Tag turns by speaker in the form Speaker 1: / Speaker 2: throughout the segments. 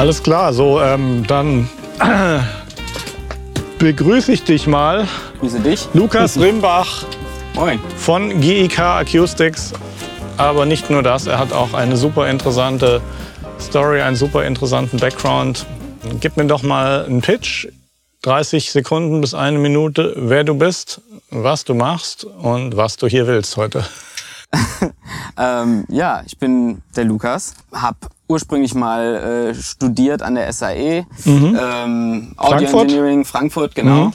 Speaker 1: Alles klar, so ähm, dann begrüße ich dich mal.
Speaker 2: Grüße dich.
Speaker 1: Lukas Rimbach
Speaker 2: Moin.
Speaker 1: von GIK Acoustics. Aber nicht nur das, er hat auch eine super interessante Story, einen super interessanten Background. Gib mir doch mal einen Pitch, 30 Sekunden bis eine Minute, wer du bist, was du machst und was du hier willst heute.
Speaker 2: Ähm, ja, ich bin der Lukas, habe ursprünglich mal äh, studiert an der SAE, ähm, Audio
Speaker 1: Frankfurt?
Speaker 2: Engineering Frankfurt, genau.
Speaker 1: Mhm.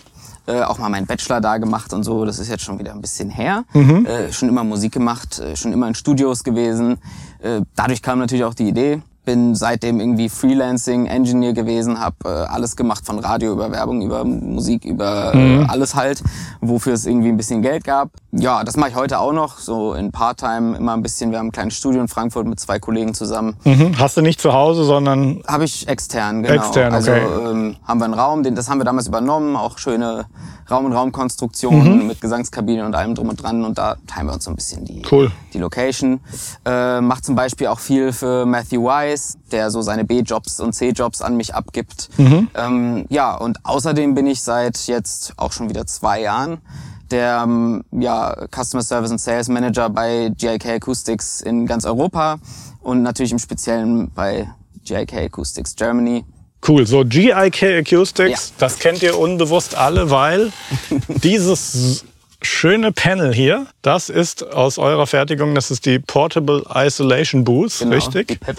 Speaker 2: Äh, auch mal meinen Bachelor da gemacht und so, das ist jetzt schon wieder ein bisschen her.
Speaker 1: Mhm.
Speaker 2: Äh, schon immer Musik gemacht, äh, schon immer in Studios gewesen. Äh, dadurch kam natürlich auch die Idee. Bin seitdem irgendwie Freelancing, Engineer gewesen, habe äh, alles gemacht von Radio über Werbung, über Musik, über
Speaker 1: Mhm.
Speaker 2: äh, alles halt, wofür es irgendwie ein bisschen Geld gab. Ja, das mache ich heute auch noch, so in Part-Time immer ein bisschen. Wir haben ein kleines Studio in Frankfurt mit zwei Kollegen zusammen.
Speaker 1: Mhm. Hast du nicht zu Hause, sondern
Speaker 2: Habe ich extern, genau.
Speaker 1: Extern,
Speaker 2: also
Speaker 1: okay.
Speaker 2: ähm, haben wir einen Raum, den, das haben wir damals übernommen, auch schöne Raum- und Raumkonstruktionen
Speaker 1: Mhm.
Speaker 2: mit Gesangskabine und allem drum und dran und da teilen wir uns so ein bisschen die,
Speaker 1: Cool.
Speaker 2: die Location. Äh, macht zum Beispiel auch viel für Matthew Wise, der so seine B-Jobs und C-Jobs an mich abgibt.
Speaker 1: Mhm.
Speaker 2: Ähm, ja, und außerdem bin ich seit jetzt auch schon wieder zwei Jahren der ähm, ja, Customer Service und Sales Manager bei GIK Acoustics in ganz Europa und natürlich im Speziellen bei GIK Acoustics Germany.
Speaker 1: Cool, so GIK Acoustics,
Speaker 2: Ja.
Speaker 1: das kennt ihr unbewusst alle, weil dieses schöne Panel hier, das ist aus eurer Fertigung, das ist die Portable Isolation Booth,
Speaker 2: Genau,
Speaker 1: richtig?
Speaker 2: Die PEP.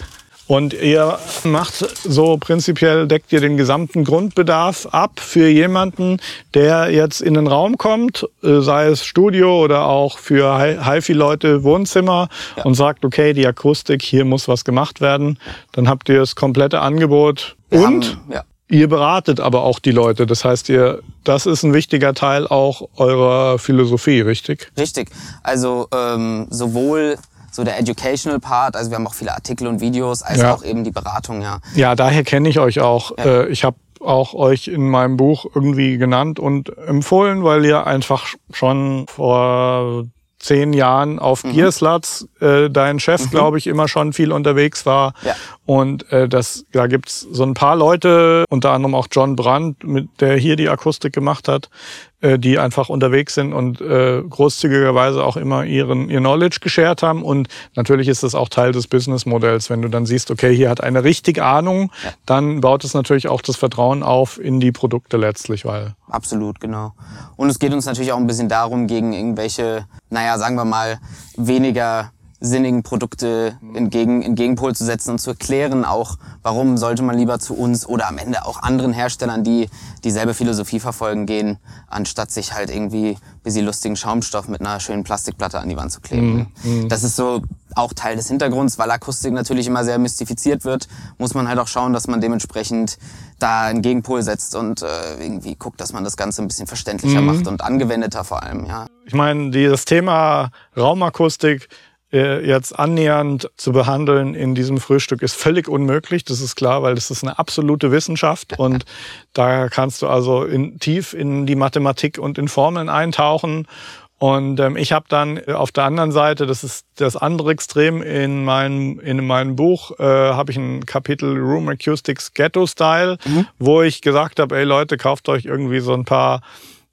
Speaker 1: Und ihr macht so prinzipiell, deckt ihr den gesamten Grundbedarf ab für jemanden, der jetzt in den Raum kommt, äh, sei es Studio oder auch für Hi- HiFi-Leute Wohnzimmer
Speaker 2: Ja.
Speaker 1: und sagt, okay, die Akustik, hier muss was gemacht werden. Dann habt ihr das komplette Angebot
Speaker 2: Wir
Speaker 1: und
Speaker 2: haben, ja,
Speaker 1: Ihr beratet aber auch die Leute. Das heißt, ihr, das ist ein wichtiger Teil auch eurer Philosophie, richtig?
Speaker 2: Richtig. Also ähm, sowohl so der Educational Part, also wir haben auch viele Artikel und Videos, als
Speaker 1: Ja.
Speaker 2: auch eben die Beratung, ja.
Speaker 1: Ja, daher kenne ich euch auch.
Speaker 2: Ja.
Speaker 1: Äh, Ich habe auch euch in meinem Buch irgendwie genannt und empfohlen, weil ihr einfach schon vor zehn Jahren auf
Speaker 2: Mhm.
Speaker 1: Gearslutz, äh, dein Chef, glaube ich, immer schon viel unterwegs war.
Speaker 2: Ja.
Speaker 1: Und äh, das, da gibt's so ein paar Leute, unter anderem auch John Brandt, mit der hier die Akustik gemacht hat, äh, die einfach unterwegs sind und äh, großzügigerweise auch immer ihren ihr Knowledge geshared haben. Und natürlich ist das auch Teil des Businessmodells. Wenn du dann siehst, okay, hier hat eine richtig Ahnung, dann baut es natürlich auch das Vertrauen auf in die Produkte letztlich, weil
Speaker 2: Absolut, genau. Und es geht uns natürlich auch ein bisschen darum, gegen irgendwelche, naja, sagen wir mal, weniger sinnigen Produkte entgegen, in Gegenpol zu setzen und zu erklären auch, warum sollte man lieber zu uns oder am Ende auch anderen Herstellern, die dieselbe Philosophie verfolgen, gehen, anstatt sich halt irgendwie ein bisschen lustigen Schaumstoff mit einer schönen Plastikplatte an die Wand zu kleben. Das ist so auch Teil des Hintergrunds, weil Akustik natürlich immer sehr mystifiziert wird, muss man halt auch schauen, dass man dementsprechend da einen Gegenpol setzt und äh, irgendwie guckt, dass man das Ganze ein bisschen verständlicher macht und angewendeter vor allem, ja.
Speaker 1: Ich meine, dieses Thema Raumakustik jetzt annähernd zu behandeln in diesem Frühstück ist völlig unmöglich. Das ist klar, weil das ist eine absolute Wissenschaft und da kannst du also in, tief in die Mathematik und in Formeln eintauchen. Und ähm, ich habe dann auf der anderen Seite, das ist das andere Extrem, in meinem, in meinem Buch äh, habe ich ein Kapitel Room Acoustics Ghetto Style, wo ich gesagt habe, ey Leute, kauft euch irgendwie so ein paar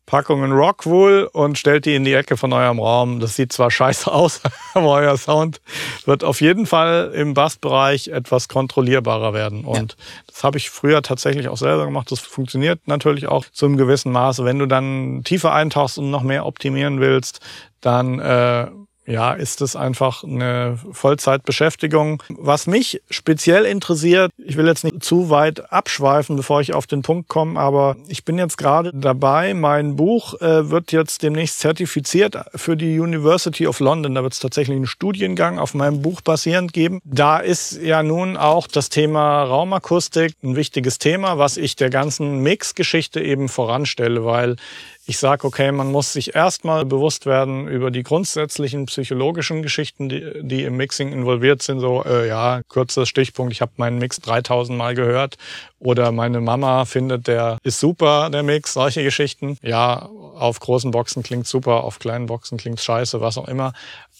Speaker 1: Packungen Rockwool und stellt die in die Ecke von eurem Raum. Das sieht zwar scheiße aus, aber euer Sound wird auf jeden Fall im Bassbereich etwas kontrollierbarer werden. Und das habe ich früher tatsächlich auch selber gemacht. Das funktioniert natürlich auch zu einem gewissen Maße. Wenn du dann tiefer eintauchst und noch mehr optimieren willst, dann äh, ja, ist es einfach eine Vollzeitbeschäftigung. Was mich speziell interessiert, ich will jetzt nicht zu weit abschweifen, bevor ich auf den Punkt komme, aber ich bin jetzt gerade dabei, mein Buch äh, wird jetzt demnächst zertifiziert für die University of London. Da wird es tatsächlich einen Studiengang auf meinem Buch basierend geben. Da ist ja nun auch das Thema Raumakustik ein wichtiges Thema, was ich der ganzen Mix-Geschichte eben voranstelle, weil ich sage, okay, man muss sich erstmal bewusst werden über die grundsätzlichen psychologischen Geschichten, die, die im Mixing involviert sind. So, äh, ja, kurzer Stichpunkt, ich habe meinen Mix 3000 Mal gehört Oder meine Mama findet, der ist super, der Mix, solche Geschichten. Ja, auf großen Boxen klingt super, auf kleinen Boxen klingt scheiße, was auch immer.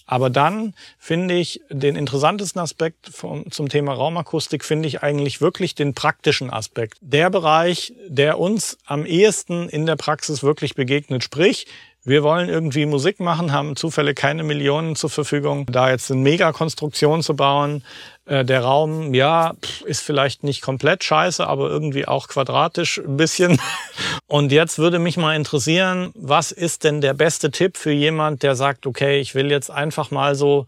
Speaker 1: Aber dann finde ich den interessantesten Aspekt vom, zum Thema Raumakustik, finde ich eigentlich wirklich den praktischen Aspekt. Der Bereich, der uns am ehesten in der Praxis wirklich begegnet. Sprich, wir wollen irgendwie Musik machen, haben zufällig keine Millionen zur Verfügung, da jetzt eine Megakonstruktion zu bauen. Äh, der Raum, ja, ist vielleicht nicht komplett scheiße, aber irgendwie auch quadratisch ein bisschen. Und jetzt würde mich mal interessieren, was ist denn der beste Tipp für jemand, der sagt, okay, ich will jetzt einfach mal so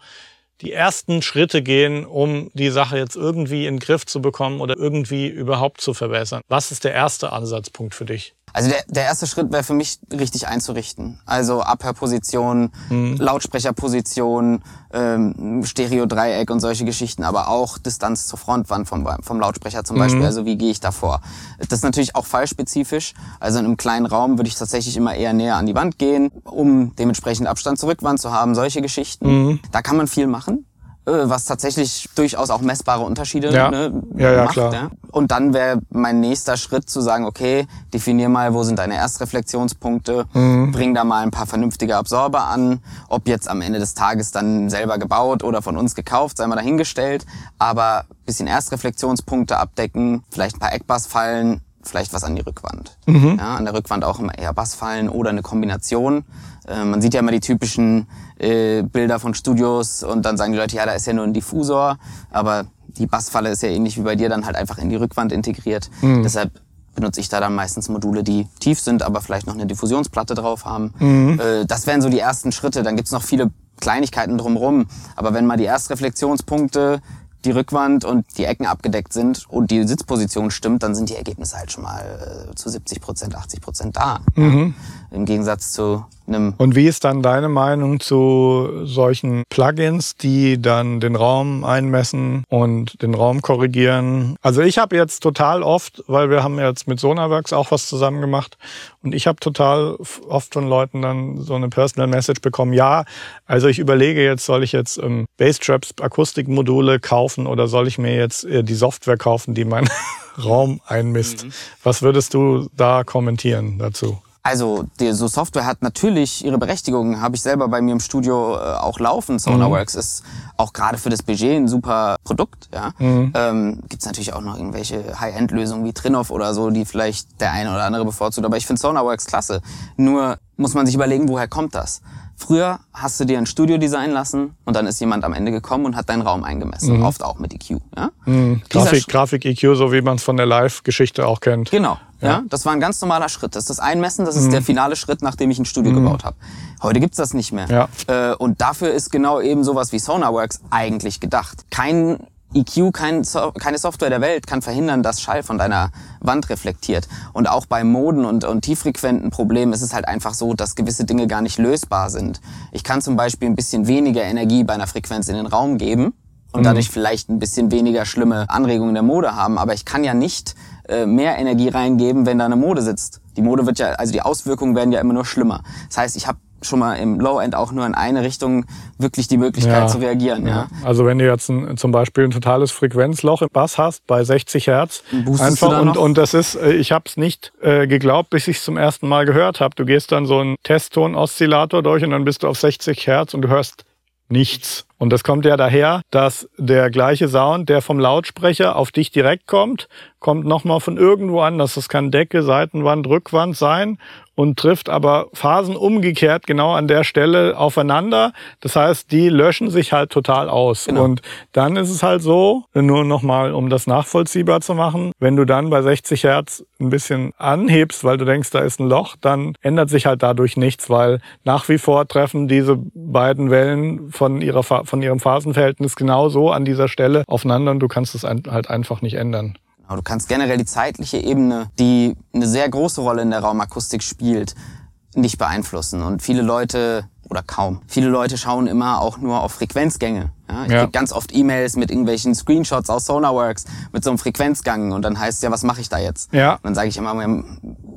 Speaker 1: die ersten Schritte gehen, um die Sache jetzt irgendwie in den Griff zu bekommen oder irgendwie überhaupt zu verbessern? Was ist der erste Ansatzpunkt für dich?
Speaker 2: Also der, der erste Schritt wäre für mich richtig einzurichten. Also Abhörposition, mhm. Lautsprecherposition, ähm, Stereo-Dreieck und solche Geschichten, aber auch Distanz zur Frontwand vom, vom Lautsprecher zum Beispiel. Mhm. Also wie gehe ich davor? Das ist natürlich auch fallspezifisch. Also in einem kleinen Raum würde ich tatsächlich immer eher näher an die Wand gehen, um dementsprechend Abstand zur Rückwand zu haben, solche Geschichten. Mhm. Da kann man viel machen. Äh, was tatsächlich durchaus auch messbare Unterschiede
Speaker 1: ja.
Speaker 2: Ne,
Speaker 1: ja, ja, macht. Klar.
Speaker 2: Ja. Und dann wäre mein nächster Schritt zu sagen, okay, definier mal, wo sind deine Erstreflexionspunkte, mhm. bring da mal ein paar vernünftige Absorber an, ob jetzt am Ende des Tages dann selber gebaut oder von uns gekauft, sei mal dahingestellt, aber bisschen Erstreflexionspunkte abdecken, vielleicht ein paar Eckbassfallen, vielleicht was an die Rückwand. Mhm. Ja, an der Rückwand auch immer eher Bassfallen oder eine Kombination. Äh, man sieht ja immer die typischen äh, Bilder von Studios und dann sagen die Leute, ja, da ist ja nur ein Diffusor, aber die Bassfalle ist ja ähnlich wie bei dir dann halt einfach in die Rückwand integriert. Mhm. Deshalb benutze ich da dann meistens Module, die tief sind, aber vielleicht noch eine Diffusionsplatte drauf haben. Mhm. Äh, das wären so die ersten Schritte. Dann gibt's noch viele Kleinigkeiten drumherum. Aber wenn mal die Erstreflexionspunkte die Rückwand und die Ecken abgedeckt sind und die Sitzposition stimmt, dann sind die Ergebnisse halt schon mal äh, zu 70 Prozent, 80 Prozent da. Mhm. Ja. Im Gegensatz zu einem.
Speaker 1: Und wie ist dann deine Meinung zu solchen Plugins, die dann den Raum einmessen und den Raum korrigieren? Also ich habe jetzt total oft, weil wir haben jetzt mit Sonarworks auch was zusammen gemacht und ich habe total oft von Leuten dann so eine Personal Message bekommen. Ja, also ich überlege jetzt, soll ich jetzt ähm, Basstraps Akustikmodule kaufen oder soll ich mir jetzt äh, die Software kaufen, die meinen Raum einmisst? Mhm. Was würdest du da kommentieren dazu?
Speaker 2: Also die, so Software hat natürlich ihre Berechtigung. Habe ich selber bei mir im Studio äh, auch laufen. Sonarworks mhm. ist auch gerade für das Budget ein super Produkt. Ja, mhm. ähm, gibt natürlich auch noch irgendwelche High-End-Lösungen wie Trinov oder so, die vielleicht der eine oder andere bevorzugt. Aber ich finde Sonarworks klasse. Nur muss man sich überlegen, woher kommt das? Früher hast du dir ein Studio designen lassen und dann ist jemand am Ende gekommen und hat deinen Raum eingemessen. Mhm. Oft auch mit EQ. Ja?
Speaker 1: Mhm. Grafik, Grafik EQ, so wie man es von der Live-Geschichte auch kennt.
Speaker 2: Genau. Ja. ja. das war ein ganz normaler Schritt. Das ist das Einmessen, das ist mhm. der finale Schritt, nachdem ich ein Studio mhm. gebaut habe. Heute gibt's das nicht mehr.
Speaker 1: Ja.
Speaker 2: Äh, und dafür ist genau eben sowas wie Sonarworks eigentlich gedacht. Kein EQ, kein so keine Software der Welt kann verhindern, dass Schall von deiner Wand reflektiert. Und auch bei Moden und, und tieffrequenten Problemen ist es halt einfach so, dass gewisse Dinge gar nicht lösbar sind. Ich kann zum Beispiel ein bisschen weniger Energie bei einer Frequenz in den Raum geben und mhm. dadurch vielleicht ein bisschen weniger schlimme Anregungen der Mode haben, aber ich kann ja nicht äh, mehr Energie reingeben, wenn da eine Mode sitzt. Die Mode wird ja, also die Auswirkungen werden ja immer nur schlimmer. Das heißt, ich habe schon mal im Low-End auch nur in eine Richtung wirklich die Möglichkeit ja, zu reagieren. Ja.
Speaker 1: Also wenn du jetzt ein, zum Beispiel ein totales Frequenzloch im Bass hast bei 60 Hertz, einfach und, und das ist, äh, ich habe es nicht äh, geglaubt, bis ich es zum ersten Mal gehört habe. Du gehst dann so einen Testton-Oszillator durch und dann bist du auf 60 Hertz und du hörst nichts. Und das kommt ja daher, dass der gleiche Sound, der vom Lautsprecher auf dich direkt kommt, kommt nochmal von irgendwo anders. Das kann Decke, Seitenwand, Rückwand sein und trifft aber Phasen umgekehrt genau an der Stelle aufeinander. Das heißt, die löschen sich halt total aus. Genau. Und dann ist es halt so, nur nochmal, um das nachvollziehbar zu machen, wenn du dann bei 60 Hertz ein bisschen anhebst, weil du denkst, da ist ein Loch, dann ändert sich halt dadurch nichts, weil nach wie vor treffen diese beiden Wellen von ihrer von ihrem Phasenverhältnis genauso an dieser Stelle aufeinander und du kannst es halt einfach nicht ändern.
Speaker 2: Du kannst generell die zeitliche Ebene, die eine sehr große Rolle in der Raumakustik spielt, nicht beeinflussen. Und viele Leute, oder kaum, viele Leute schauen immer auch nur auf Frequenzgänge. Ja, ich ja. krieg ganz oft E-Mails mit irgendwelchen Screenshots aus Sonarworks mit so einem Frequenzgang und dann heißt ja, was mache ich da jetzt?
Speaker 1: Ja.
Speaker 2: Und dann sage ich immer,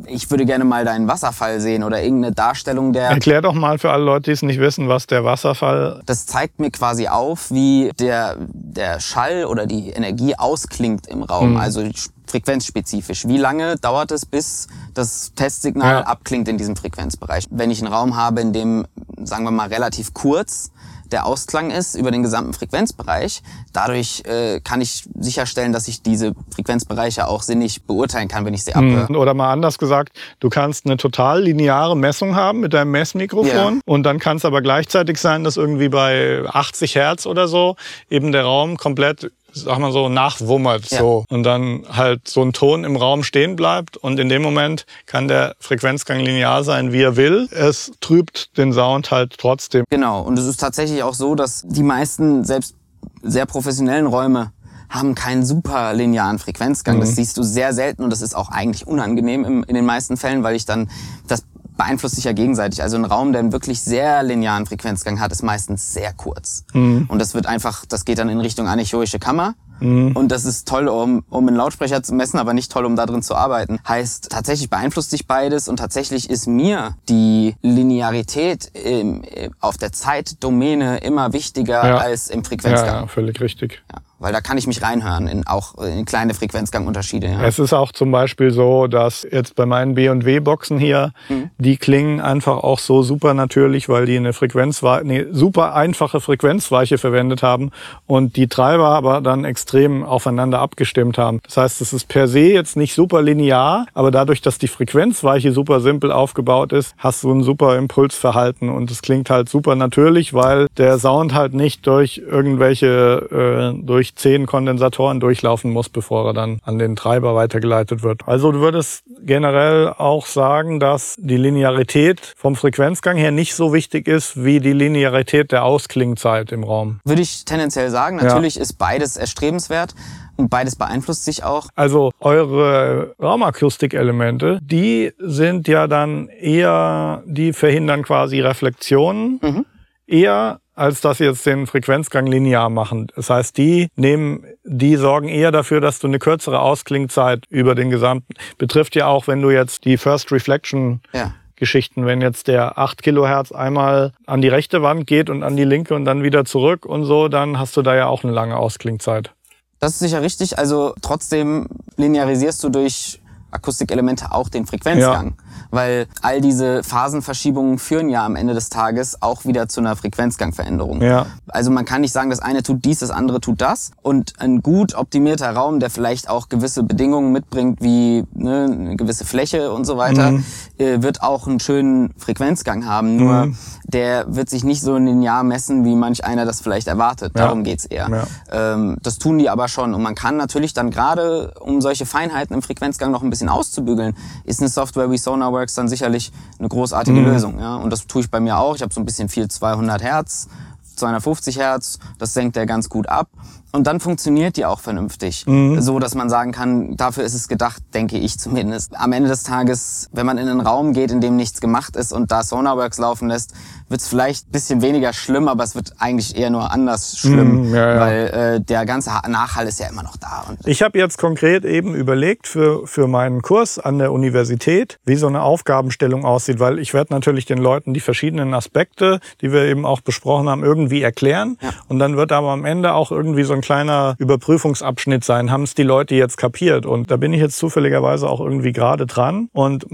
Speaker 2: ich würde gerne mal deinen Wasserfall sehen oder irgendeine Darstellung der.
Speaker 1: Erklär doch mal für alle Leute, die es nicht wissen, was der Wasserfall.
Speaker 2: Das zeigt mir quasi auf, wie der der Schall oder die Energie ausklingt im Raum. Mhm. Also frequenzspezifisch. Wie lange dauert es, bis das Testsignal
Speaker 1: Ja.
Speaker 2: abklingt in diesem Frequenzbereich? Wenn ich einen Raum habe, in dem, sagen wir mal, relativ kurz der Ausklang ist über den gesamten Frequenzbereich, dadurch äh, kann ich sicherstellen, dass ich diese Frequenzbereiche auch sinnig beurteilen kann, wenn ich sie abhöre.
Speaker 1: Oder mal anders gesagt, du kannst eine total lineare Messung haben mit deinem Messmikrofon
Speaker 2: Ja.
Speaker 1: und dann kann es aber gleichzeitig sein, dass irgendwie bei 80 Hertz oder so eben der Raum komplett sag mal so, nachwummert
Speaker 2: Ja.
Speaker 1: so und dann halt so ein Ton im Raum stehen bleibt und in dem Moment kann der Frequenzgang linear sein, wie er will. Es trübt den Sound halt trotzdem.
Speaker 2: Genau. Und es ist tatsächlich auch so, dass die meisten, selbst sehr professionellen Räume, haben keinen super linearen Frequenzgang. Das siehst du sehr selten und das ist auch eigentlich unangenehm im, in den meisten Fällen, weil ich dann, das beeinflusst sich ja gegenseitig. Also ein Raum, der einen wirklich sehr linearen Frequenzgang hat, ist meistens sehr kurz. Und das wird einfach, das geht dann in Richtung anechoische Kammer. Und das ist toll, um, um einen Lautsprecher zu messen, aber nicht toll, um da drin zu arbeiten. Heißt, tatsächlich beeinflusst sich beides und tatsächlich ist mir die Linearität im, im, auf der Zeitdomäne immer wichtiger
Speaker 1: Ja.
Speaker 2: als im
Speaker 1: Ja,
Speaker 2: Frequenzgang.
Speaker 1: ja, völlig richtig.
Speaker 2: Ja. Weil da kann ich mich reinhören, in, auch in kleine Frequenzgangunterschiede. Ja.
Speaker 1: Es ist auch zum Beispiel so, dass jetzt bei meinen B&W-Boxen hier, die klingen einfach auch so super natürlich, weil die eine Frequenzweiche, nee, super einfache Frequenzweiche verwendet haben und die Treiber aber dann extrem aufeinander abgestimmt haben. Das heißt, es ist per se jetzt nicht super linear, aber dadurch, dass die Frequenzweiche super simpel aufgebaut ist, hast du ein super Impulsverhalten und es klingt halt super natürlich, weil der Sound halt nicht durch irgendwelche, äh, durch zehn Kondensatoren durchlaufen muss, bevor er dann an den Treiber weitergeleitet wird. Also du würdest generell auch sagen, dass die Linearität vom Frequenzgang her nicht so wichtig ist wie die Linearität der Ausklingzeit im Raum.
Speaker 2: Würde ich tendenziell sagen. Natürlich ist beides erstrebenswert und beides beeinflusst sich auch.
Speaker 1: Also eure Raumakustikelemente, die sind ja dann eher, die verhindern quasi Reflexionen,
Speaker 2: Mhm.
Speaker 1: eher als dass sie jetzt den Frequenzgang linear machen. Das heißt, die nehmen, die sorgen eher dafür, dass du eine kürzere Ausklingzeit über den gesamten, betrifft ja auch, wenn du jetzt die First Reflection
Speaker 2: Ja.
Speaker 1: Geschichten, wenn jetzt der 8 Kilohertz einmal an die rechte Wand geht und an die linke und dann wieder zurück und so, dann hast du da ja auch eine lange Ausklingzeit.
Speaker 2: Das ist sicher richtig. Also trotzdem linearisierst du durch Akustikelemente auch den Frequenzgang. Weil all diese Phasenverschiebungen führen ja am Ende des Tages auch wieder zu einer Frequenzgangveränderung.
Speaker 1: Ja.
Speaker 2: Also man kann nicht sagen, das eine tut dies, das andere tut das. Und ein gut optimierter Raum, der vielleicht auch gewisse Bedingungen mitbringt, wie ne, eine gewisse Fläche und so weiter,
Speaker 1: Mhm.
Speaker 2: äh, wird auch einen schönen Frequenzgang haben. Nur
Speaker 1: Mhm.
Speaker 2: der wird sich nicht so linear messen, wie manch einer das vielleicht erwartet.
Speaker 1: Ja.
Speaker 2: Darum geht's eher.
Speaker 1: Ja.
Speaker 2: Ähm, das tun die aber schon. Und man kann natürlich dann gerade, um solche Feinheiten im Frequenzgang noch ein bisschen auszubügeln, ist eine Software wie Sonarworks dann sicherlich eine großartige Lösung. Ja? Und das tue ich bei mir auch. Ich habe so ein bisschen viel 200 Hertz, 250 Hertz. Das senkt er ganz gut ab. Und dann funktioniert die auch vernünftig. So, dass man sagen kann, dafür ist es gedacht, denke ich zumindest. Am Ende des Tages, wenn man in einen Raum geht, in dem nichts gemacht ist und da Sonarworks laufen lässt, wird es vielleicht ein bisschen weniger schlimm, aber es wird eigentlich eher nur anders schlimm,
Speaker 1: Mm, ja, ja.
Speaker 2: weil äh, der ganze Ha- Nachhall ist ja immer noch da.
Speaker 1: Ich habe jetzt konkret eben überlegt für, für meinen Kurs an der Universität, wie so eine Aufgabenstellung aussieht, weil ich werde natürlich den Leuten die verschiedenen Aspekte, die wir eben auch besprochen haben, irgendwie erklären.
Speaker 2: Ja.
Speaker 1: Und dann wird aber am Ende auch irgendwie so ein kleiner Überprüfungsabschnitt sein. Haben es die Leute jetzt kapiert? Und da bin ich jetzt zufälligerweise auch irgendwie gerade dran. Und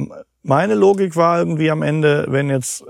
Speaker 1: meine Logik war irgendwie am Ende, wenn jetzt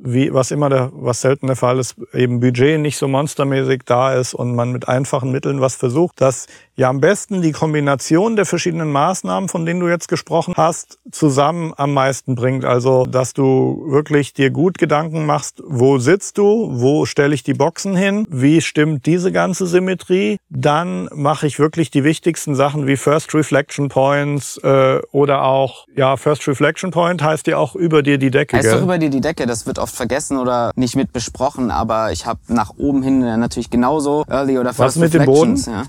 Speaker 1: wie was immer der, was selten der Fall ist, eben Budget nicht so monstermäßig da ist und man mit einfachen Mitteln was versucht, dass ja am besten die Kombination der verschiedenen Maßnahmen, von denen du jetzt gesprochen hast, zusammen am meisten bringt. Also, dass du wirklich dir gut Gedanken machst, wo sitzt du, wo stelle ich die Boxen hin, wie stimmt diese ganze Symmetrie, dann mache ich wirklich die wichtigsten Sachen wie First Reflection Points äh, oder auch, ja, First Reflection Point heißt ja auch über dir die Decke,
Speaker 2: heißt
Speaker 1: gell?
Speaker 2: doch über dir die Decke, das wird oft vergessen oder nicht mit besprochen, aber ich habe nach oben hin äh, natürlich genauso Early oder First
Speaker 1: mit dem
Speaker 2: Reflections, Ja.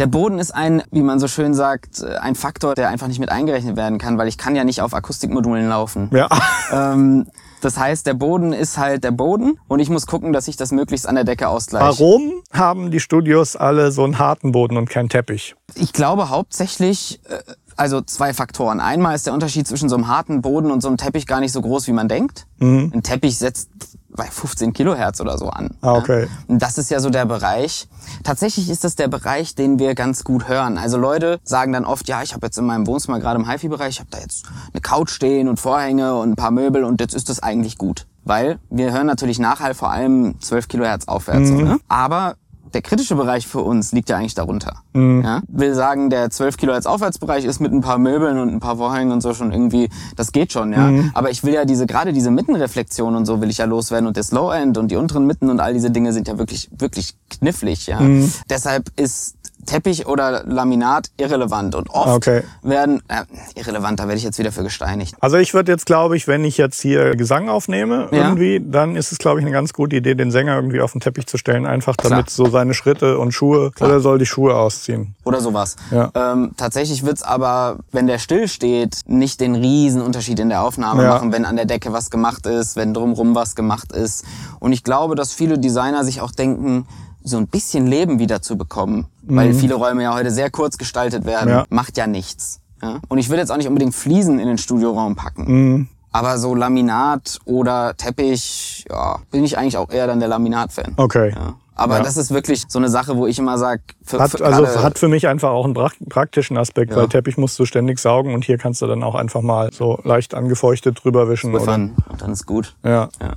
Speaker 2: Der Boden ist ein, wie man so schön sagt, äh, ein Faktor, der einfach nicht mit eingerechnet werden kann, weil ich kann ja nicht auf Akustikmodulen laufen.
Speaker 1: ja.
Speaker 2: Ähm, das heißt, der Boden ist halt der Boden und ich muss gucken, dass ich das möglichst an der Decke ausgleiche.
Speaker 1: Warum haben die Studios alle so einen harten Boden und keinen Teppich?
Speaker 2: Ich glaube hauptsächlich, äh, also zwei Faktoren. Einmal ist der Unterschied zwischen so einem harten Boden und so einem Teppich gar nicht so groß, wie man denkt.
Speaker 1: Mhm.
Speaker 2: Ein Teppich setzt bei 15 Kilohertz oder so an.
Speaker 1: Ah, okay.
Speaker 2: Ja? Und das ist ja so der Bereich. Tatsächlich ist das der Bereich, den wir ganz gut hören. Also Leute sagen dann oft, ja, ich habe jetzt in meinem Wohnzimmer gerade im HiFi-Bereich, ich habe da jetzt eine Couch stehen und Vorhänge und ein paar Möbel und jetzt ist das eigentlich gut. Weil wir hören natürlich Nachhall vor allem 12 Kilohertz aufwärts.
Speaker 1: Mhm.
Speaker 2: Ne? Aber der kritische Bereich für uns liegt ja eigentlich darunter.
Speaker 1: Mhm.
Speaker 2: Ja? Will sagen, der 12 Kilohertz Aufwärtsbereich ist mit ein paar Möbeln und ein paar Vorhängen und so schon irgendwie, das geht schon, ja.
Speaker 1: Mhm.
Speaker 2: Aber ich will ja diese, gerade diese Mittenreflexion und so will ich ja loswerden und das Low End und die unteren Mitten und all diese Dinge sind ja wirklich, wirklich knifflig, ja.
Speaker 1: Mhm.
Speaker 2: Deshalb ist Teppich oder Laminat irrelevant und oft
Speaker 1: Okay.
Speaker 2: werden, äh, irrelevant, da werde ich jetzt wieder für gesteinigt.
Speaker 1: Also ich würde jetzt, glaube ich, wenn ich jetzt hier Gesang aufnehme,
Speaker 2: Ja.
Speaker 1: irgendwie, dann ist es, glaube ich, eine ganz gute Idee, den Sänger irgendwie auf den Teppich zu stellen, einfach
Speaker 2: Klar.
Speaker 1: damit so seine Schritte und Schuhe, oder soll die Schuhe ausziehen?
Speaker 2: Oder sowas.
Speaker 1: Ja.
Speaker 2: Ähm, tatsächlich wird's aber, wenn der still steht, nicht den riesen Unterschied in der Aufnahme
Speaker 1: Ja.
Speaker 2: machen, wenn an der Decke was gemacht ist, wenn drumrum was gemacht ist. Und ich glaube, dass viele Designer sich auch denken, so ein bisschen Leben wieder zu bekommen. Weil viele Räume ja heute sehr kurz gestaltet werden.
Speaker 1: Mhm. Ja.
Speaker 2: Macht ja nichts. Ja? Und ich würde jetzt auch nicht unbedingt Fliesen in den Studioraum packen.
Speaker 1: Mhm.
Speaker 2: Aber so Laminat oder Teppich, ja, bin ich eigentlich auch eher dann der Laminat-Fan.
Speaker 1: Okay.
Speaker 2: Ja. Aber
Speaker 1: Ja.
Speaker 2: das ist wirklich so eine Sache, wo ich immer sage,
Speaker 1: Hat, also hat für mich einfach auch einen prakt- praktischen Aspekt,
Speaker 2: Ja.
Speaker 1: weil Teppich musst du ständig saugen und hier kannst du dann auch einfach mal so leicht angefeuchtet drüber wischen. Oder,
Speaker 2: und dann ist gut.
Speaker 1: ja.
Speaker 2: Ja.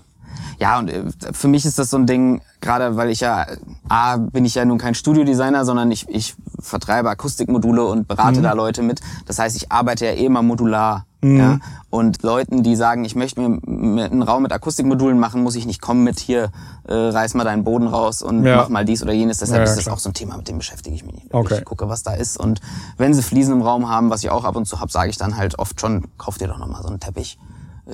Speaker 2: Ja, und äh, für mich ist das so ein Ding, gerade weil ich ja, A, bin ich ja nun kein Studiodesigner, sondern ich, ich vertreibe Akustikmodule und berate da Leute mit. Das heißt, ich arbeite ja eh immer modular. Ja? Und Leuten, die sagen, ich möchte mir einen Raum mit Akustikmodulen machen, muss ich nicht kommen mit hier, äh, reiß mal deinen Boden raus und
Speaker 1: Ja.
Speaker 2: mach mal dies oder jenes. Deshalb
Speaker 1: Ja,
Speaker 2: ist das
Speaker 1: klar.
Speaker 2: auch so ein Thema, mit dem beschäftige ich mich nicht.
Speaker 1: Okay.
Speaker 2: Ich gucke, was da ist. Und wenn sie Fliesen im Raum haben, was ich auch ab und zu hab, sage ich dann halt oft schon, kauf dir doch noch mal so einen Teppich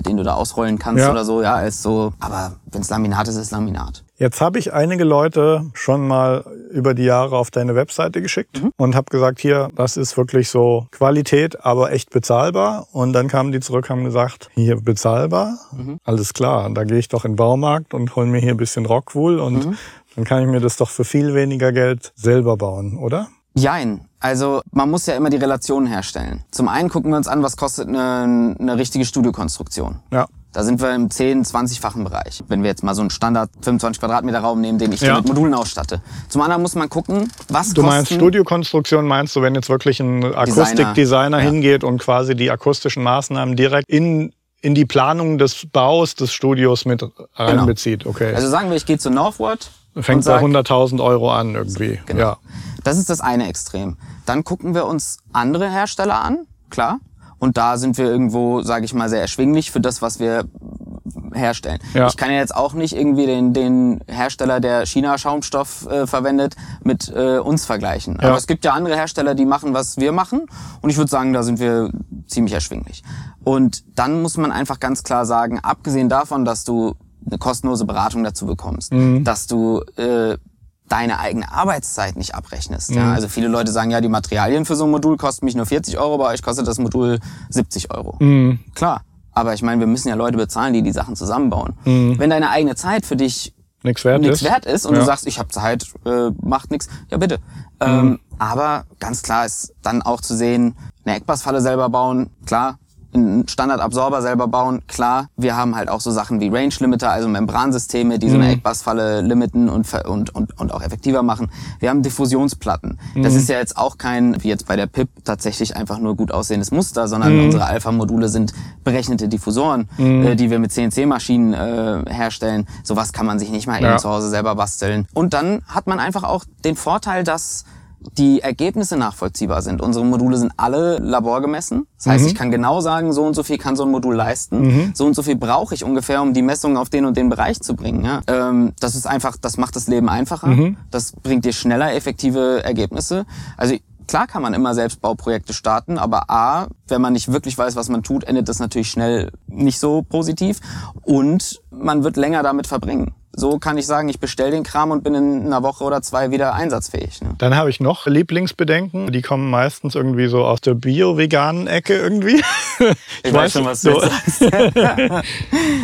Speaker 2: den du da ausrollen kannst
Speaker 1: Ja.
Speaker 2: oder so, ja, als so, aber wenn's Laminat ist, ist Laminat.
Speaker 1: Jetzt habe ich einige Leute schon mal über die Jahre auf deine Webseite geschickt und habe gesagt, hier, das ist wirklich so Qualität, aber echt bezahlbar. Und dann kamen die zurück, haben gesagt, hier bezahlbar, alles klar. Da gehe ich doch in den Baumarkt und hol mir hier ein bisschen Rockwool und dann kann ich mir das doch für viel weniger Geld selber bauen, oder?
Speaker 2: Jein. Also man muss ja immer die Relationen herstellen. Zum einen gucken wir uns an, was kostet eine, eine richtige Studiokonstruktion.
Speaker 1: Ja.
Speaker 2: Da sind wir im 10-, 20-fachen Bereich. Wenn wir jetzt mal so einen Standard 25 Quadratmeter Raum nehmen, den ich
Speaker 1: Ja.
Speaker 2: mit Modulen ausstatte. Zum anderen muss man gucken, was
Speaker 1: Du meinst Studiokonstruktion, meinst du, wenn jetzt wirklich ein Akustikdesigner
Speaker 2: ja.
Speaker 1: hingeht und quasi die akustischen Maßnahmen direkt in, in die Planung des Baus des Studios mit einbezieht? Okay.
Speaker 2: Also sagen wir, ich gehe zu Northwood
Speaker 1: Fängt bei
Speaker 2: sag,
Speaker 1: 100.000 Euro an irgendwie.
Speaker 2: Genau.
Speaker 1: Ja.
Speaker 2: Das ist das eine Extrem. Dann gucken wir uns andere Hersteller an, klar. Und da sind wir irgendwo, sage ich mal, sehr erschwinglich für das, was wir herstellen.
Speaker 1: Ja.
Speaker 2: Ich kann ja jetzt auch nicht irgendwie den, den Hersteller, der China-Schaumstoff äh, verwendet, mit äh, uns vergleichen.
Speaker 1: Ja.
Speaker 2: Aber es gibt ja andere Hersteller, die machen, was wir machen. Und ich würde sagen, da sind wir ziemlich erschwinglich. Und dann muss man einfach ganz klar sagen, abgesehen davon, dass du eine kostenlose Beratung dazu bekommst, dass du äh, deine eigene Arbeitszeit nicht abrechnest. Ja? Also viele Leute sagen, ja, die Materialien für so ein Modul kosten mich nur 40 Euro, bei euch kostet das Modul 70 Euro. Klar. Aber ich meine, wir müssen ja Leute bezahlen, die die Sachen zusammenbauen. Wenn deine eigene Zeit für dich
Speaker 1: Nichts wert ist.
Speaker 2: wert ist und
Speaker 1: Ja.
Speaker 2: du sagst, ich habe Zeit, äh, macht nichts, ja bitte. Ähm, aber ganz klar ist dann auch zu sehen, eine Eckbassfalle selber bauen, klar. Einen Standardabsorber selber bauen, klar. Wir haben halt auch so Sachen wie Range Limiter, also Membransysteme, die so eine Eckbassfalle limiten und, und, und, und auch effektiver machen. Wir haben Diffusionsplatten. Das ist ja jetzt auch kein, wie jetzt bei der PIP, tatsächlich einfach nur gut aussehendes Muster, sondern unsere Alpha-Module sind berechnete Diffusoren, äh, die wir mit CNC-Maschinen äh, herstellen. Sowas kann man sich nicht mal eben
Speaker 1: Ja.
Speaker 2: zu Hause selber basteln. Und dann hat man einfach auch den Vorteil, dass die Ergebnisse nachvollziehbar sind. Unsere Module sind alle laborgemessen. Das heißt, ich kann genau sagen, so und so viel kann so ein Modul leisten. So und so viel brauche ich ungefähr, um die Messungen auf den und den Bereich zu bringen. Ja? Ähm, das ist einfach, das macht das Leben einfacher. Das bringt dir schneller effektive Ergebnisse. Also Klar kann man immer selbst Bauprojekte starten, aber A, wenn man nicht wirklich weiß, was man tut, endet das natürlich schnell nicht so positiv und man wird länger damit verbringen. So kann ich sagen, ich bestell den Kram und bin in einer Woche oder zwei wieder einsatzfähig. Ne?
Speaker 1: Dann habe ich noch Lieblingsbedenken. Die kommen meistens irgendwie so aus der bio-veganen Ecke irgendwie.
Speaker 2: Ich, weiß schon, was du
Speaker 1: so,
Speaker 2: sagst.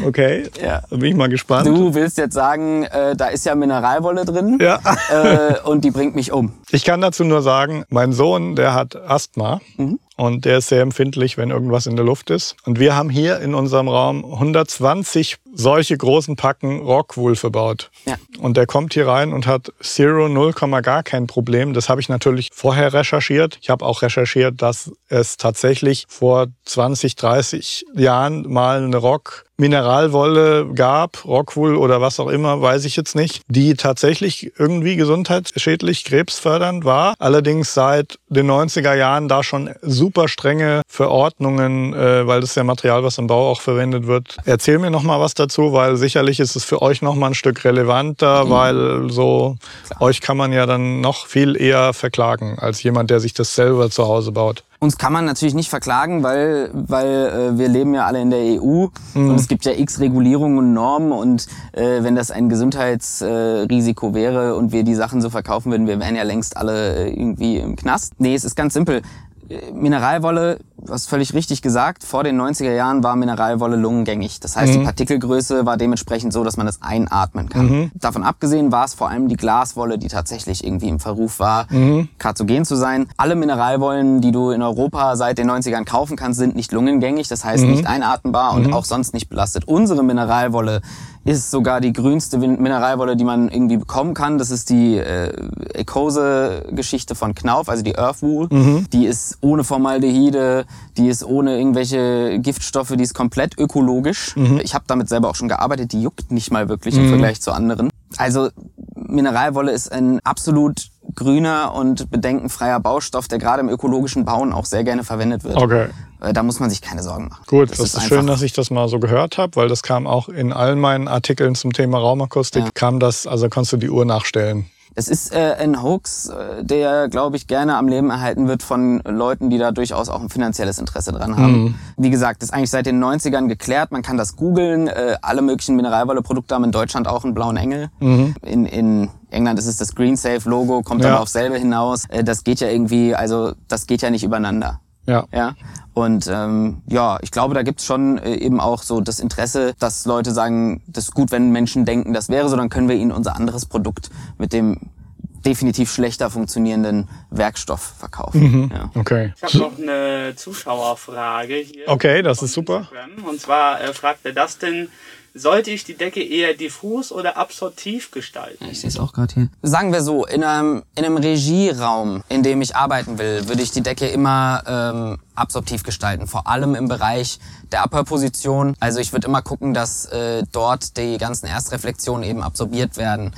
Speaker 1: Okay,
Speaker 2: Ja.
Speaker 1: da bin ich mal gespannt.
Speaker 2: Du willst jetzt sagen, äh, da ist ja Mineralwolle drin
Speaker 1: Ja.
Speaker 2: äh, und die bringt mich um.
Speaker 1: Ich kann dazu nur sagen, mein Sohn, der hat Asthma
Speaker 2: Mhm.
Speaker 1: und der ist sehr empfindlich, wenn irgendwas in der Luft ist. Und wir haben hier in unserem Raum 120 solche großen Packen Rockwool verbaut.
Speaker 2: Ja.
Speaker 1: Und der kommt hier rein und hat Zero, 0, gar kein Problem. Das habe ich natürlich vorher recherchiert. Ich habe auch recherchiert, dass es tatsächlich vor 20, 30 Jahren mal eine Rock Mineralwolle gab, Rockwool oder was auch immer, weiß ich jetzt nicht, die tatsächlich irgendwie gesundheitsschädlich, krebsfördernd war. Allerdings seit den 90er Jahren da schon super strenge Verordnungen, äh, weil das ja Material, was im Bau auch verwendet wird. Erzähl mir noch mal was dazu, weil sicherlich ist es für euch noch mal ein Stück relevanter, mhm. weil so Klar. euch kann man ja dann noch viel eher verklagen als jemand, der sich das selber zu Hause baut.
Speaker 2: Uns kann man natürlich nicht verklagen, weil, weil äh, wir leben ja alle in der EU mhm. und es gibt ja x Regulierungen und Normen und äh, wenn das ein Gesundheitsrisiko äh, wäre und wir die Sachen so verkaufen würden, wir wären ja längst alle äh, irgendwie im Knast. Nee, es ist ganz simpel. Mineralwolle, du hast völlig richtig gesagt, vor den 90er Jahren war Mineralwolle lungengängig. Das heißt, mhm. die Partikelgröße war dementsprechend so, dass man es einatmen kann. Mhm. Davon abgesehen war es vor allem die Glaswolle, die tatsächlich irgendwie im Verruf war, mhm. karzogen zu sein. Alle Mineralwollen, die du in Europa seit den 90ern kaufen kannst, sind nicht lungengängig, das heißt mhm. nicht einatmenbar und mhm. auch sonst nicht belastet. Unsere Mineralwolle ist sogar die grünste Mineralwolle, die man irgendwie bekommen kann. Das ist die äh, Ecose-Geschichte von Knauf, also die Earthwool. Mhm. Die ist ohne Formaldehyde, die ist ohne irgendwelche Giftstoffe, die ist komplett ökologisch. Mhm. Ich habe damit selber auch schon gearbeitet, die juckt nicht mal wirklich mhm. im Vergleich zu anderen. Also Mineralwolle ist ein absolut grüner und bedenkenfreier Baustoff, der gerade im ökologischen Bauen auch sehr gerne verwendet wird.
Speaker 1: Okay.
Speaker 2: Äh, da muss man sich keine Sorgen machen.
Speaker 1: Gut, das, das ist, ist schön, dass ich das mal so gehört habe, weil das kam auch in allen meinen Artikeln zum Thema Raumakustik, ja. kam das, also kannst du die Uhr nachstellen.
Speaker 2: Es ist äh, ein Hoax, äh, der, glaube ich, gerne am Leben erhalten wird von Leuten, die da durchaus auch ein finanzielles Interesse dran haben. Mhm. Wie gesagt, ist eigentlich seit den 90ern geklärt. Man kann das googeln. Äh, alle möglichen Mineralwolle-Produkte haben in Deutschland auch einen blauen Engel. Mhm. In, in England ist es das Green Safe Logo, kommt ja. aber auf selbe hinaus. Äh, das geht ja irgendwie, also das geht ja nicht übereinander.
Speaker 1: Ja.
Speaker 2: ja. Und ähm, ja, ich glaube, da gibt's schon äh, eben auch so das Interesse, dass Leute sagen, das ist gut, wenn Menschen denken, das wäre so, dann können wir ihnen unser anderes Produkt mit dem definitiv schlechter funktionierenden Werkstoff verkaufen.
Speaker 1: Mhm. Ja. Okay.
Speaker 3: Ich habe noch eine Zuschauerfrage hier.
Speaker 1: Okay, das ist super.
Speaker 3: Und zwar äh, fragt der Dustin, sollte ich die Decke eher diffus oder absorptiv gestalten?
Speaker 2: ich sehe es auch gerade hier. Sagen wir so, in einem, in einem Regieraum, in dem ich arbeiten will, würde ich die Decke immer ähm, absorptiv gestalten. Vor allem im Bereich der Upper-Position. Also ich würde immer gucken, dass äh, dort die ganzen Erstreflexionen eben absorbiert werden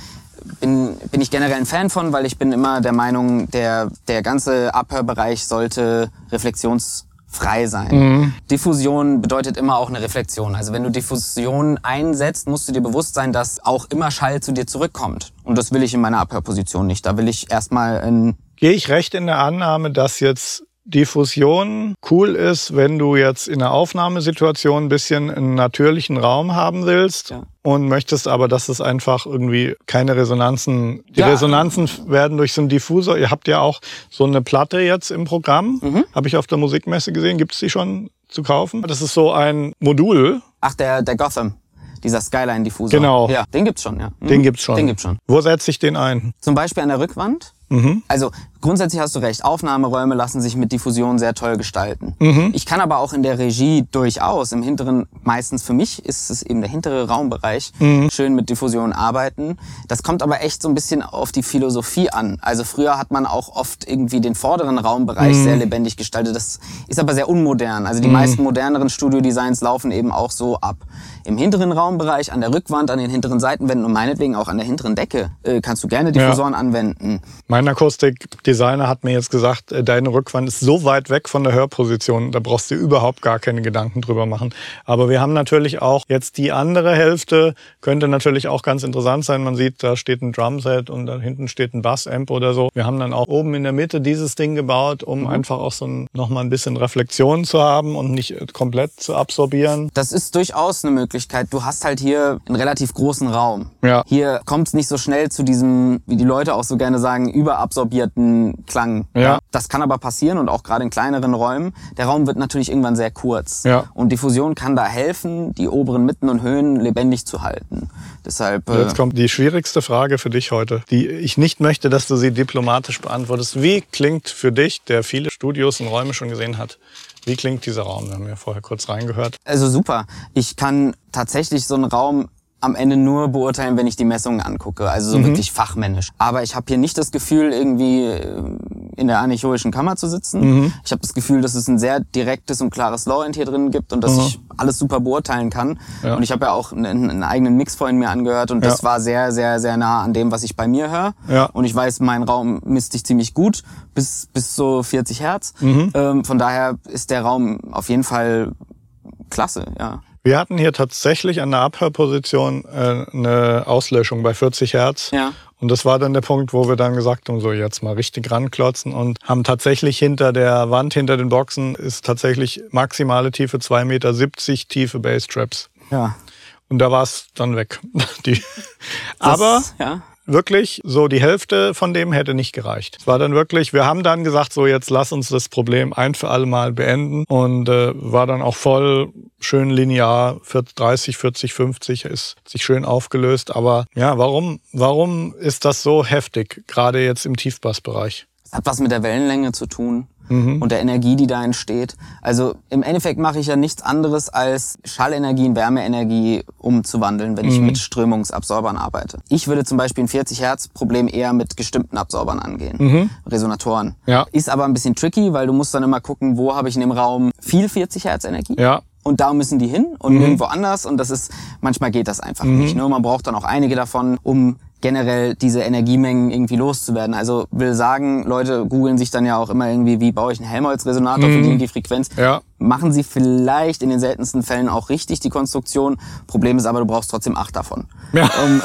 Speaker 2: bin, bin ich generell ein Fan von, weil ich bin immer der Meinung, der, der ganze Abhörbereich sollte reflexions frei sein. Mhm. Diffusion bedeutet immer auch eine Reflexion. Also wenn du Diffusion einsetzt, musst du dir bewusst sein, dass auch immer Schall zu dir zurückkommt. Und das will ich in meiner Abhörposition nicht. Da will ich erstmal ein...
Speaker 1: Gehe ich recht in der Annahme, dass jetzt Diffusion cool ist, wenn du jetzt in einer Aufnahmesituation ein bisschen einen natürlichen Raum haben willst ja. und möchtest aber, dass es einfach irgendwie keine Resonanzen, die ja. Resonanzen werden durch so einen Diffusor. Ihr habt ja auch so eine Platte jetzt im Programm, mhm. habe ich auf der Musikmesse gesehen. Gibt es die schon zu kaufen? Das ist so ein Modul.
Speaker 2: Ach, der, der Gotham dieser Skyline-Diffusor.
Speaker 1: Genau.
Speaker 2: Ja, den gibt's schon, ja.
Speaker 1: Mhm. Den gibt's schon.
Speaker 2: Den gibt's schon.
Speaker 1: Wo setze ich den ein?
Speaker 2: Zum Beispiel an der Rückwand. Mhm. Also grundsätzlich hast du recht, Aufnahmeräume lassen sich mit Diffusion sehr toll gestalten. Mhm. Ich kann aber auch in der Regie durchaus im hinteren, meistens für mich ist es eben der hintere Raumbereich, mhm. schön mit Diffusion arbeiten. Das kommt aber echt so ein bisschen auf die Philosophie an. Also früher hat man auch oft irgendwie den vorderen Raumbereich mhm. sehr lebendig gestaltet. Das ist aber sehr unmodern. Also die mhm. meisten moderneren Studiodesigns laufen eben auch so ab. Im hinteren Raumbereich, an der Rückwand, an den hinteren Seitenwänden und meinetwegen auch an der hinteren Decke äh, kannst du gerne Diffusoren ja. anwenden.
Speaker 1: Mein Akustikdesigner hat mir jetzt gesagt, äh, deine Rückwand ist so weit weg von der Hörposition, da brauchst du überhaupt gar keine Gedanken drüber machen. Aber wir haben natürlich auch jetzt die andere Hälfte, könnte natürlich auch ganz interessant sein. Man sieht, da steht ein Drumset und da hinten steht ein Bassamp oder so. Wir haben dann auch oben in der Mitte dieses Ding gebaut, um mhm. einfach auch so ein, nochmal ein bisschen Reflexion zu haben und nicht äh, komplett zu absorbieren.
Speaker 2: Das ist durchaus eine Möglichkeit. Möglichkeit. Du hast halt hier einen relativ großen Raum.
Speaker 1: Ja.
Speaker 2: Hier kommt es nicht so schnell zu diesem, wie die Leute auch so gerne sagen, überabsorbierten Klang.
Speaker 1: Ja.
Speaker 2: Das kann aber passieren und auch gerade in kleineren Räumen. Der Raum wird natürlich irgendwann sehr kurz.
Speaker 1: Ja.
Speaker 2: Und Diffusion kann da helfen, die oberen Mitten und Höhen lebendig zu halten. Deshalb.
Speaker 1: Äh Jetzt kommt die schwierigste Frage für dich heute, die ich nicht möchte, dass du sie diplomatisch beantwortest. Wie klingt für dich, der viele Studios und Räume schon gesehen hat, Wie klingt dieser Raum? Wir haben ja vorher kurz reingehört.
Speaker 2: Also super. Ich kann tatsächlich so einen Raum am Ende nur beurteilen, wenn ich die Messungen angucke, also so mhm. wirklich fachmännisch. Aber ich habe hier nicht das Gefühl, irgendwie äh, in der anechoischen Kammer zu sitzen. Mhm. Ich habe das Gefühl, dass es ein sehr direktes und klares Low-End hier drin gibt und dass mhm. ich alles super beurteilen kann. Ja. Und ich habe ja auch einen, einen, eigenen Mix vorhin mir angehört und das ja. war sehr, sehr, sehr nah an dem, was ich bei mir höre. Ja. Und ich weiß, mein Raum misst sich ziemlich gut, bis, bis so 40 Hertz. Mhm. Ähm, von daher ist der Raum auf jeden Fall klasse, ja.
Speaker 1: Wir hatten hier tatsächlich an der Abhörposition äh, eine Auslöschung bei 40 Hertz. Ja. Und das war dann der Punkt, wo wir dann gesagt haben, so jetzt mal richtig ranklotzen und haben tatsächlich hinter der Wand, hinter den Boxen, ist tatsächlich maximale Tiefe 2,70 Meter tiefe Basstraps. Ja. Und da war es dann weg. Die. Das, Aber ja wirklich so die Hälfte von dem hätte nicht gereicht. Es war dann wirklich, wir haben dann gesagt, so jetzt lass uns das Problem ein für alle Mal beenden und äh, war dann auch voll schön linear, 30, 40, 50 ist sich schön aufgelöst. Aber ja, warum, warum ist das so heftig, gerade jetzt im Tiefbassbereich?
Speaker 2: Es hat was mit der Wellenlänge zu tun mhm. und der Energie, die da entsteht. Also im Endeffekt mache ich ja nichts anderes als Schallenergie in Wärmeenergie umzuwandeln, wenn ich mhm. mit Strömungsabsorbern arbeite. Ich würde zum Beispiel ein 40 Hertz Problem eher mit gestimmten Absorbern angehen, mhm. Resonatoren. Ja. Ist aber ein bisschen tricky, weil du musst dann immer gucken, wo habe ich in dem Raum viel 40 Hertz Energie. Ja und da müssen die hin und mhm. nirgendwo anders und das ist manchmal geht das einfach mhm. nicht. Ne? Man braucht dann auch einige davon, um generell diese Energiemengen irgendwie loszuwerden. Also will sagen, Leute googeln sich dann ja auch immer irgendwie, wie baue ich einen Helmholtz-Resonator mhm. für die, die Frequenz. Ja. Machen sie vielleicht in den seltensten Fällen auch richtig die Konstruktion. Problem ist aber, du brauchst trotzdem acht davon, ja. um,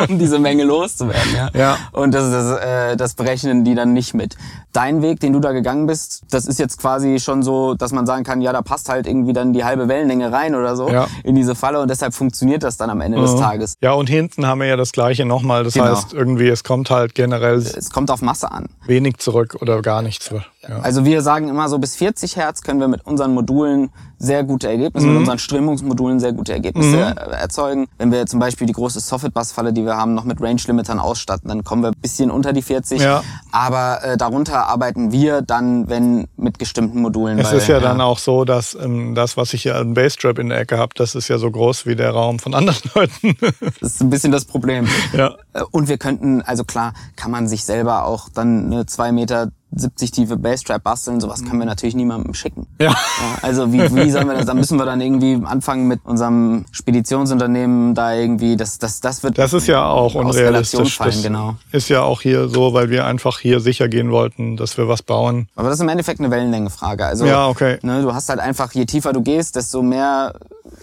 Speaker 2: um diese Menge loszuwerden. Ja? ja. Und das, das, äh, das berechnen die dann nicht mit. Dein Weg, den du da gegangen bist, das ist jetzt quasi schon so, dass man sagen kann, ja, da passt halt irgendwie dann die halbe Wellenlänge rein oder so ja. in diese Falle und deshalb funktioniert das dann am Ende mhm. des Tages.
Speaker 1: Ja, und hinten haben wir ja das gleiche noch nochmal. Das genau. heißt, irgendwie, es kommt halt generell.
Speaker 2: Es kommt auf Masse an.
Speaker 1: Wenig zurück oder gar nichts.
Speaker 2: Ja. Also wir sagen immer so bis 40 Hertz können wir mit unseren Modulen sehr gute Ergebnisse, mhm. mit unseren Strömungsmodulen sehr gute Ergebnisse mhm. erzeugen. Wenn wir zum Beispiel die große Soffit-Bass-Falle, die wir haben, noch mit Range-Limitern ausstatten, dann kommen wir ein bisschen unter die 40. Ja. Aber äh, darunter arbeiten wir dann, wenn mit gestimmten Modulen.
Speaker 1: Es weil, ist ja, ja, dann auch so, dass ähm, das, was ich hier an Bassstrap in der Ecke habe, das ist ja so groß wie der Raum von anderen Leuten.
Speaker 2: das ist ein bisschen das Problem. Ja. Äh, und wir könnten, also klar, kann man sich selber auch dann eine zwei Meter 70 tiefe Basstrap basteln, sowas können wir mhm. natürlich niemandem schicken. Ja. ja also wie, wie sollen wir das? Da müssen wir dann irgendwie anfangen mit unserem Speditionsunternehmen da irgendwie, das, das, das wird
Speaker 1: Das ist ja auch unrealistisch. Fallen, das genau. ist ja auch hier so, weil wir einfach hier sicher gehen wollten, dass wir was bauen.
Speaker 2: Aber das ist im Endeffekt eine Wellenlängefrage. Also ja, okay. ne, du hast halt einfach, je tiefer du gehst, desto mehr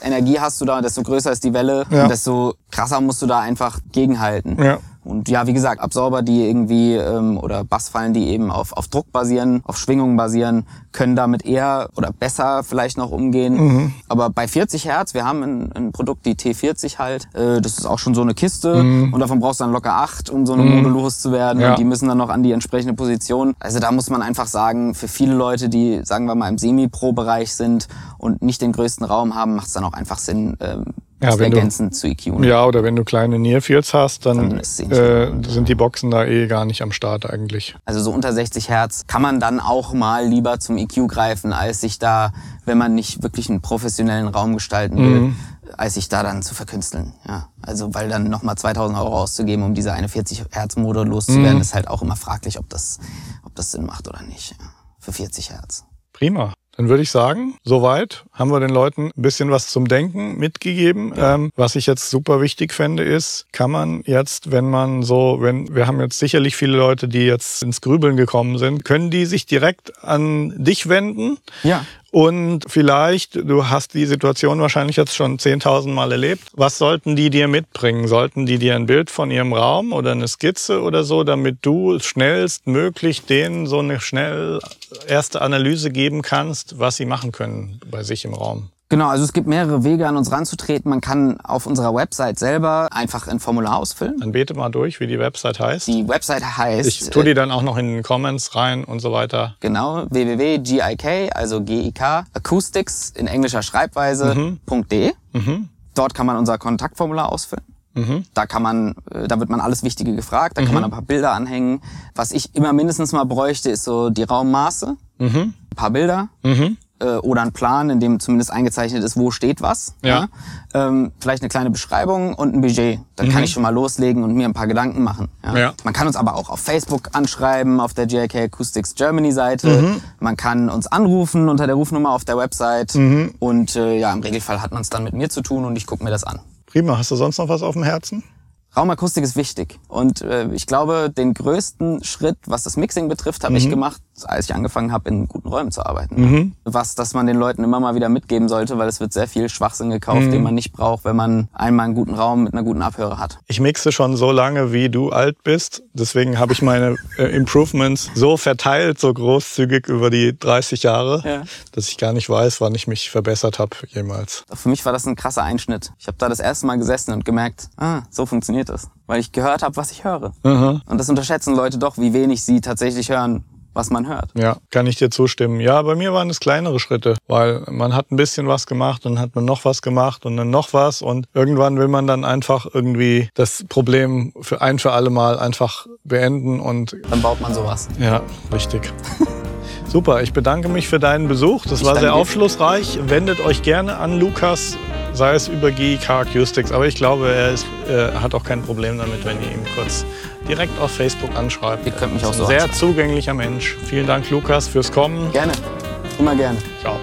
Speaker 2: Energie hast du da, desto größer ist die Welle ja. und desto krasser musst du da einfach gegenhalten. Ja. Und ja, wie gesagt, Absorber, die irgendwie ähm, oder Bassfallen, die eben auf, auf Druck basieren, auf Schwingungen basieren, können damit eher oder besser vielleicht noch umgehen. Mhm. Aber bei 40 Hertz, wir haben ein, ein Produkt, die T40 halt, äh, das ist auch schon so eine Kiste mhm. und davon brauchst du dann locker acht, um so eine mhm. Modulus zu werden. Ja. Und die müssen dann noch an die entsprechende Position. Also da muss man einfach sagen, für viele Leute, die, sagen wir mal, im Semi-Pro-Bereich sind und nicht den größten Raum haben, macht es dann auch einfach Sinn, ähm, ja, wenn ergänzend zu EQ.
Speaker 1: Ne? Ja, oder wenn du kleine Nearfields hast, dann, dann äh, sind die Boxen da eh gar nicht am Start eigentlich.
Speaker 2: Also so unter 60 Hertz kann man dann auch mal lieber zum EQ greifen, als sich da, wenn man nicht wirklich einen professionellen Raum gestalten will, mhm. als sich da dann zu verkünsteln. Ja, also weil dann nochmal 2000 Euro auszugeben, um diese eine 40 Hertz Mode loszuwerden, mhm. ist halt auch immer fraglich, ob das, ob das Sinn macht oder nicht. Ja, für 40 Hertz.
Speaker 1: Prima. Dann würde ich sagen, soweit haben wir den Leuten ein bisschen was zum Denken mitgegeben. Ja. Ähm, was ich jetzt super wichtig fände, ist, kann man jetzt, wenn man so, wenn wir haben jetzt sicherlich viele Leute, die jetzt ins Grübeln gekommen sind, können die sich direkt an dich wenden? Ja. Und vielleicht, du hast die Situation wahrscheinlich jetzt schon 10.000 Mal erlebt. Was sollten die dir mitbringen? Sollten die dir ein Bild von ihrem Raum oder eine Skizze oder so, damit du schnellstmöglich denen so eine schnell erste Analyse geben kannst, was sie machen können bei sich im Raum?
Speaker 2: Genau, also es gibt mehrere Wege, an uns ranzutreten. Man kann auf unserer Website selber einfach ein Formular ausfüllen.
Speaker 1: Dann bete mal durch, wie die Website heißt.
Speaker 2: Die Website heißt...
Speaker 1: Ich tue die dann auch noch in den Comments rein und so weiter.
Speaker 2: Genau, www.gik, also GIK, Acoustics in englischer Schreibweise, mhm. .de. Mhm. Dort kann man unser Kontaktformular ausfüllen. Mhm. Da kann man, äh, da wird man alles Wichtige gefragt, da kann man mhm. ein paar Bilder anhängen. Was ich immer mindestens mal bräuchte, ist so die Raummaße, mhm. ein paar Bilder, äh, oder einen Plan, in dem zumindest eingezeichnet ist, wo steht was.
Speaker 1: Ja.
Speaker 2: Ähm, vielleicht eine kleine Beschreibung und ein Budget. Dann kann ich schon mal loslegen und mir ein paar Gedanken machen. Ja?
Speaker 1: Mhm. Ja.
Speaker 2: Man kann uns aber auch auf Facebook anschreiben, auf der JK Acoustics Germany Seite.
Speaker 1: Mhm.
Speaker 2: Man kann uns anrufen unter der Rufnummer auf der Website.
Speaker 1: Mhm.
Speaker 2: Und äh, ja, im Regelfall hat man es dann mit mir zu tun und ich gucke mir das an.
Speaker 1: Prima. Hast du sonst noch was auf dem Herzen?
Speaker 2: Raumakustik ist wichtig. Und äh, ich glaube, den größten Schritt, was das Mixing betrifft, habe ich gemacht, als ich angefangen habe, in guten Räumen zu arbeiten. Was, das man den Leuten immer mal wieder mitgeben sollte, weil es wird sehr viel Schwachsinn gekauft, den man nicht braucht, wenn man einmal einen guten Raum mit einer guten Abhöre hat.
Speaker 1: Ich mixe schon so lange, wie du alt bist. Deswegen habe ich meine äh, Improvements so verteilt, so großzügig über die 30 Jahre,
Speaker 2: Ja.
Speaker 1: dass ich gar nicht weiß, wann ich mich verbessert habe jemals.
Speaker 2: Für mich war das ein krasser Einschnitt. Ich habe da das erste Mal gesessen und gemerkt, ah, so funktioniert das. Weil ich gehört habe, was ich höre. Und das unterschätzen Leute doch, wie wenig sie tatsächlich hören, was man hört.
Speaker 1: Ja, kann ich dir zustimmen. Ja, bei mir waren es kleinere Schritte, weil man hat ein bisschen was gemacht, dann hat man noch was gemacht und dann noch was und irgendwann will man dann einfach irgendwie das Problem für ein für alle Mal einfach beenden und
Speaker 2: Dann baut man sowas.
Speaker 1: ja, richtig. Super, ich bedanke mich für deinen Besuch. Das war
Speaker 2: danke
Speaker 1: sehr aufschlussreich. Wendet euch gerne an Lukas, sei es über GK Acoustics, aber ich glaube, er ist, äh, hat auch kein Problem damit, wenn ihr ihm kurz direkt auf Facebook anschreibt.
Speaker 2: Ihr könnt mich auch so
Speaker 1: sehr
Speaker 2: anschreiben.
Speaker 1: zugänglicher Mensch. Vielen Dank, Lukas, fürs Kommen.
Speaker 2: Gerne. Immer gerne.
Speaker 1: Ciao.